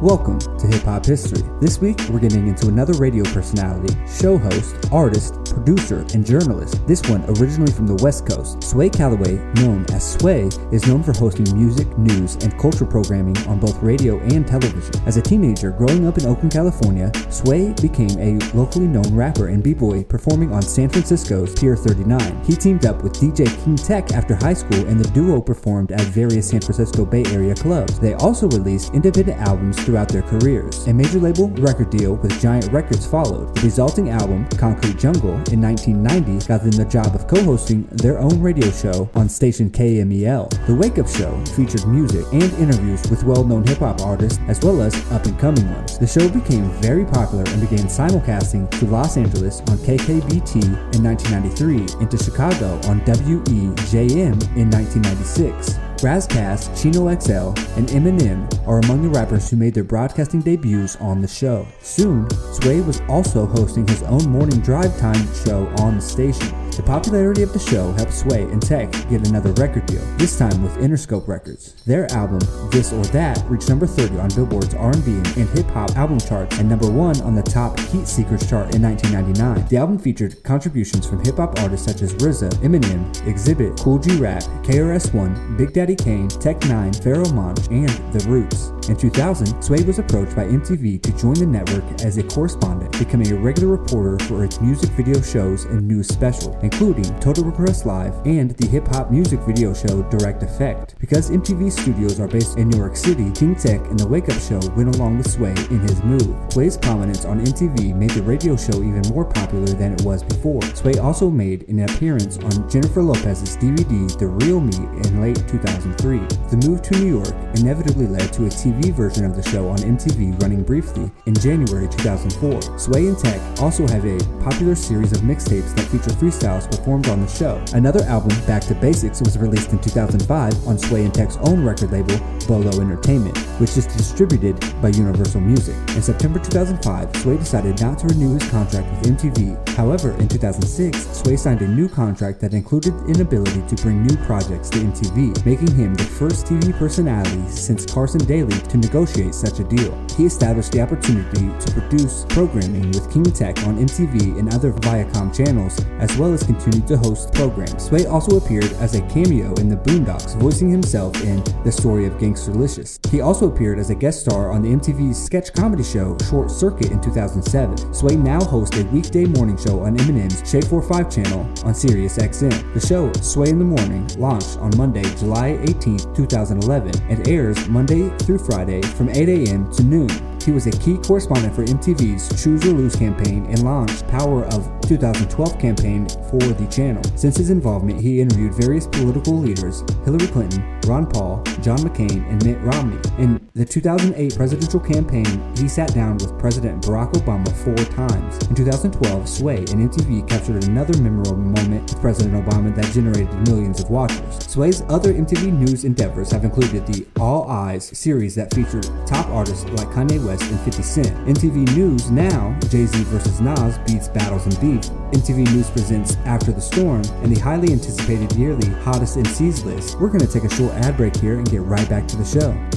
Welcome to Hip Hop History. This week, we're getting into another radio personality, show host, artist, producer, and journalist. This one originally from the West Coast. Sway Calloway, known as Sway, is known for hosting music, news, and culture programming on both radio and television. As a teenager growing up in Oakland, California, Sway became a locally known rapper and b-boy performing on San Francisco's Pier 39. He teamed up with DJ King Tech after high school and the duo performed at various San Francisco Bay Area clubs. They also released independent albums throughout their careers. A major label record deal with Giant Records followed. The resulting album, Concrete Jungle, in 1990 got them the job of co-hosting their own radio show on station KMEL. The Wake Up Show featured music and interviews with well-known hip-hop artists as well as up-and-coming ones. The show became very popular and began simulcasting to Los Angeles on KKBT in 1993 and to Chicago on WEJM in 1996. Ras Kass, Chino XL, and Eminem are among the rappers who made their broadcasting debuts on the show. Soon, Sway was also hosting his own morning drive time show on the station. The popularity of the show helped Sway and Tech get another record deal, this time with Interscope Records. Their album, This or That, reached number 30 on Billboard's R&B and hip hop album charts and number 1 on the top Heat Seekers chart in 1999. The album featured contributions from hip hop artists such as RZA, Eminem, Xzibit, Kool G Rap, KRS-One, Big Daddy Kane, Tech N9ne, Pharoahe Monch, and The Roots. In 2000, Sway was approached by MTV to join the network as a correspondent, becoming a regular reporter for its music video shows and news specials, including Total Request Live and the hip hop music video show Direct Effect. Because MTV studios are based in New York City, King Tech and The Wake Up Show went along with Sway in his move. Sway's prominence on MTV made the radio show even more popular than it was before. Sway also made an appearance on Jennifer Lopez's DVD The Real Me in late 2003. The move to New York inevitably led to a TV version of the show on MTV running briefly in January 2004. Sway and Tech also have a popular series of mixtapes that feature performed on the show. Another album, Back to Basics, was released in 2005 on Sway and Tech's own record label, Bolo Entertainment, which is distributed by Universal Music. In September 2005, Sway decided not to renew his contract with MTV. However, in 2006, Sway signed a new contract that included an ability to bring new projects to MTV, making him the first TV personality since Carson Daly to negotiate such a deal. He established the opportunity to produce programming with King Tech on MTV and other Viacom channels, as well as continue to host programs. Sway also appeared as a cameo in The Boondocks, voicing himself in The Story of Gangsterlicious. He also appeared as a guest star on the MTV sketch comedy show Short Circuit in 2007. Sway now hosts a weekday morning show on Eminem's Shade 45 channel on Sirius XM. The show, Sway in the Morning, launched on Monday, July 18, 2011, and airs Monday through Friday from 8 a.m. to noon. He was a key correspondent for MTV's Choose or Lose campaign and launched Power of 2012 campaign for the channel. Since his involvement, he interviewed various political leaders Hillary Clinton, Ron Paul, John McCain, and Mitt Romney. In the 2008 presidential campaign, he sat down with President Barack Obama four times. In 2012, Sway and MTV captured another memorable moment with President Obama that generated millions of watchers. Sway's other MTV news endeavors have included the All Eyes series that featured top artists like Kanye West and 50 Cent. MTV News Now, Jay-Z vs. Nas beats Battles and Beef. MTV News presents After the Storm and the highly anticipated yearly Hottest MCs list. We're going to take a short ad break here and get right back to the show.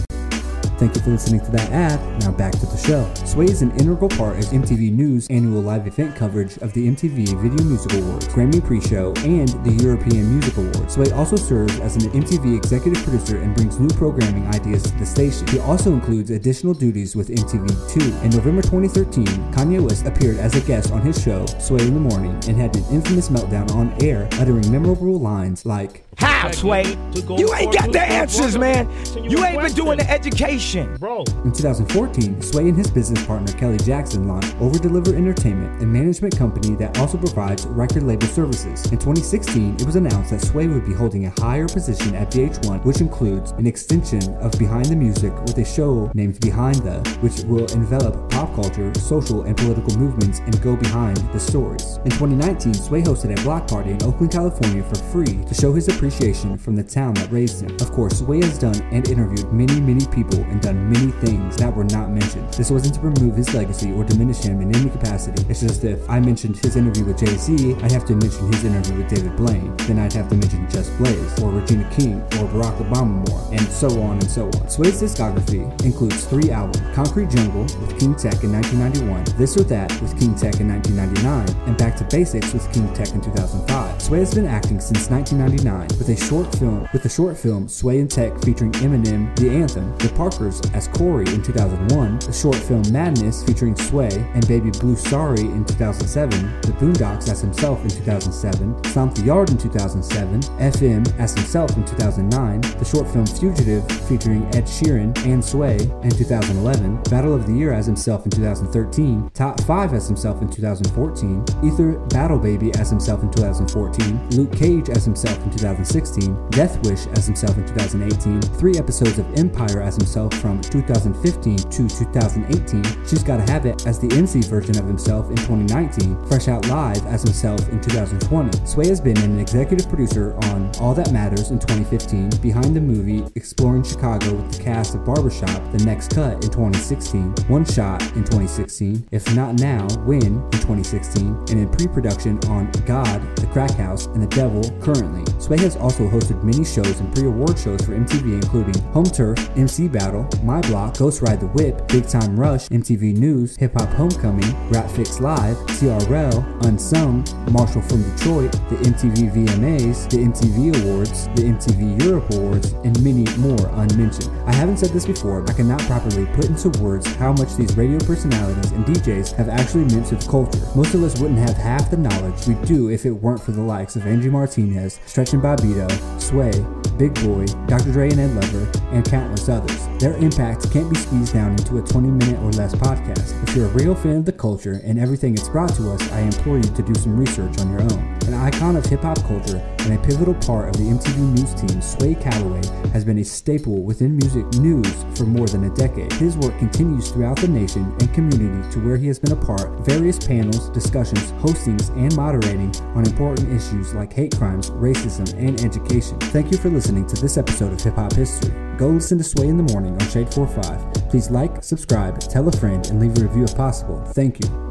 Thank you for listening to that ad. Now back to the show. Sway is an integral part of MTV News' annual live event coverage of the MTV Video Music Awards, Grammy Pre-Show, and the European Music Awards. Sway also serves as an MTV executive producer and brings new programming ideas to the station. He also includes additional duties with MTV2. In November 2013, Kanye West appeared as a guest on his show, Sway in the Morning, and had an infamous meltdown on air, uttering memorable lines like, How, Sway? You ain't got the answers, man. You ain't been doing the education. Bro. In 2014, Sway and his business partner Kelly Jackson launched Over Deliver Entertainment, a management company that also provides record label services. In 2016, it was announced that Sway would be holding a higher position at VH1, which includes an extension of Behind the Music with a show named Behind the, which will envelop pop culture, social, and political movements and go behind the stories. In 2019, Sway hosted a block party in Oakland, California for free to show his appreciation from the town that raised him. Of course, Sway has done and interviewed many, many people in done many things that were not mentioned. This wasn't to remove his legacy or diminish him in any capacity. It's just if I mentioned his interview with Jay Z, I'd have to mention his interview with David Blaine. Then I'd have to mention Just Blaze, or Regina King, or Barack Obama more, and so on and so on. Sway's discography includes three albums Concrete Jungle with King Tech in 1991, This or That with King Tech in 1999, and Back to Basics with King Tech in 2005. Sway has been acting since 1999 with a short film with the short film Sway and Tech featuring Eminem, The Anthem, The Parkers as Corey in 2001, the short film Madness featuring Sway and Baby Blue Sorry in 2007, The Boondocks as himself in 2007, Stomp the Yard in 2007, FM as himself in 2009, the short film Fugitive featuring Ed Sheeran and Sway in 2011, Battle of the Year as himself in 2013, Top 5 as himself in 2014, Ether Battle Baby as himself in 2014, Luke Cage as himself in 2016, Death Wish as himself in 2018, three episodes of Empire as himself from 2015 to 2018, She's Gotta Have It as the MC version of himself in 2019, Fresh Out Live as himself in 2020. Sway has been an executive producer on All That Matters in 2015, Behind the Movie, Exploring Chicago with the cast of Barbershop, The Next Cut in 2016, One Shot in 2016, If Not Now, When in 2016, and in pre-production on God, The Crack House, and The Devil currently. Sway has also hosted many shows and pre-award shows for MTV including Home Turf, MC Battle, My Block, Ghost Ride the Whip, Big Time Rush, MTV News, Hip Hop Homecoming, Rap Fix Live, TRL, Unsung, Marshall from Detroit, the MTV VMAs, the MTV Awards, the MTV Europe Awards, and many more unmentioned. I haven't said this before, but I cannot properly put into words how much these radio personalities and DJs have actually meant to the culture. Most of us wouldn't have half the knowledge we do if it weren't for the likes of Angie Martinez, Stretch and Bobbito, Sway, Big Boy, Dr. Dre and Ed Lover, and countless others. Their impact can't be squeezed down into a 20 minute or less podcast. If you're a real fan of the culture and everything it's brought to us, I implore you to do some research on your own. An icon of hip hop culture and a pivotal part of the MTV News team, Sway Calloway has been a staple within music news for more than a decade. His work continues throughout the nation and community to where he has been a part of various panels, discussions, hostings, and moderating on important issues like hate crimes, racism, and education. Thank you for listening to this episode of Hip Hop History. Go listen to Sway in the Morning on Shade 45. Please like, subscribe, tell a friend, and leave a review if possible. Thank you.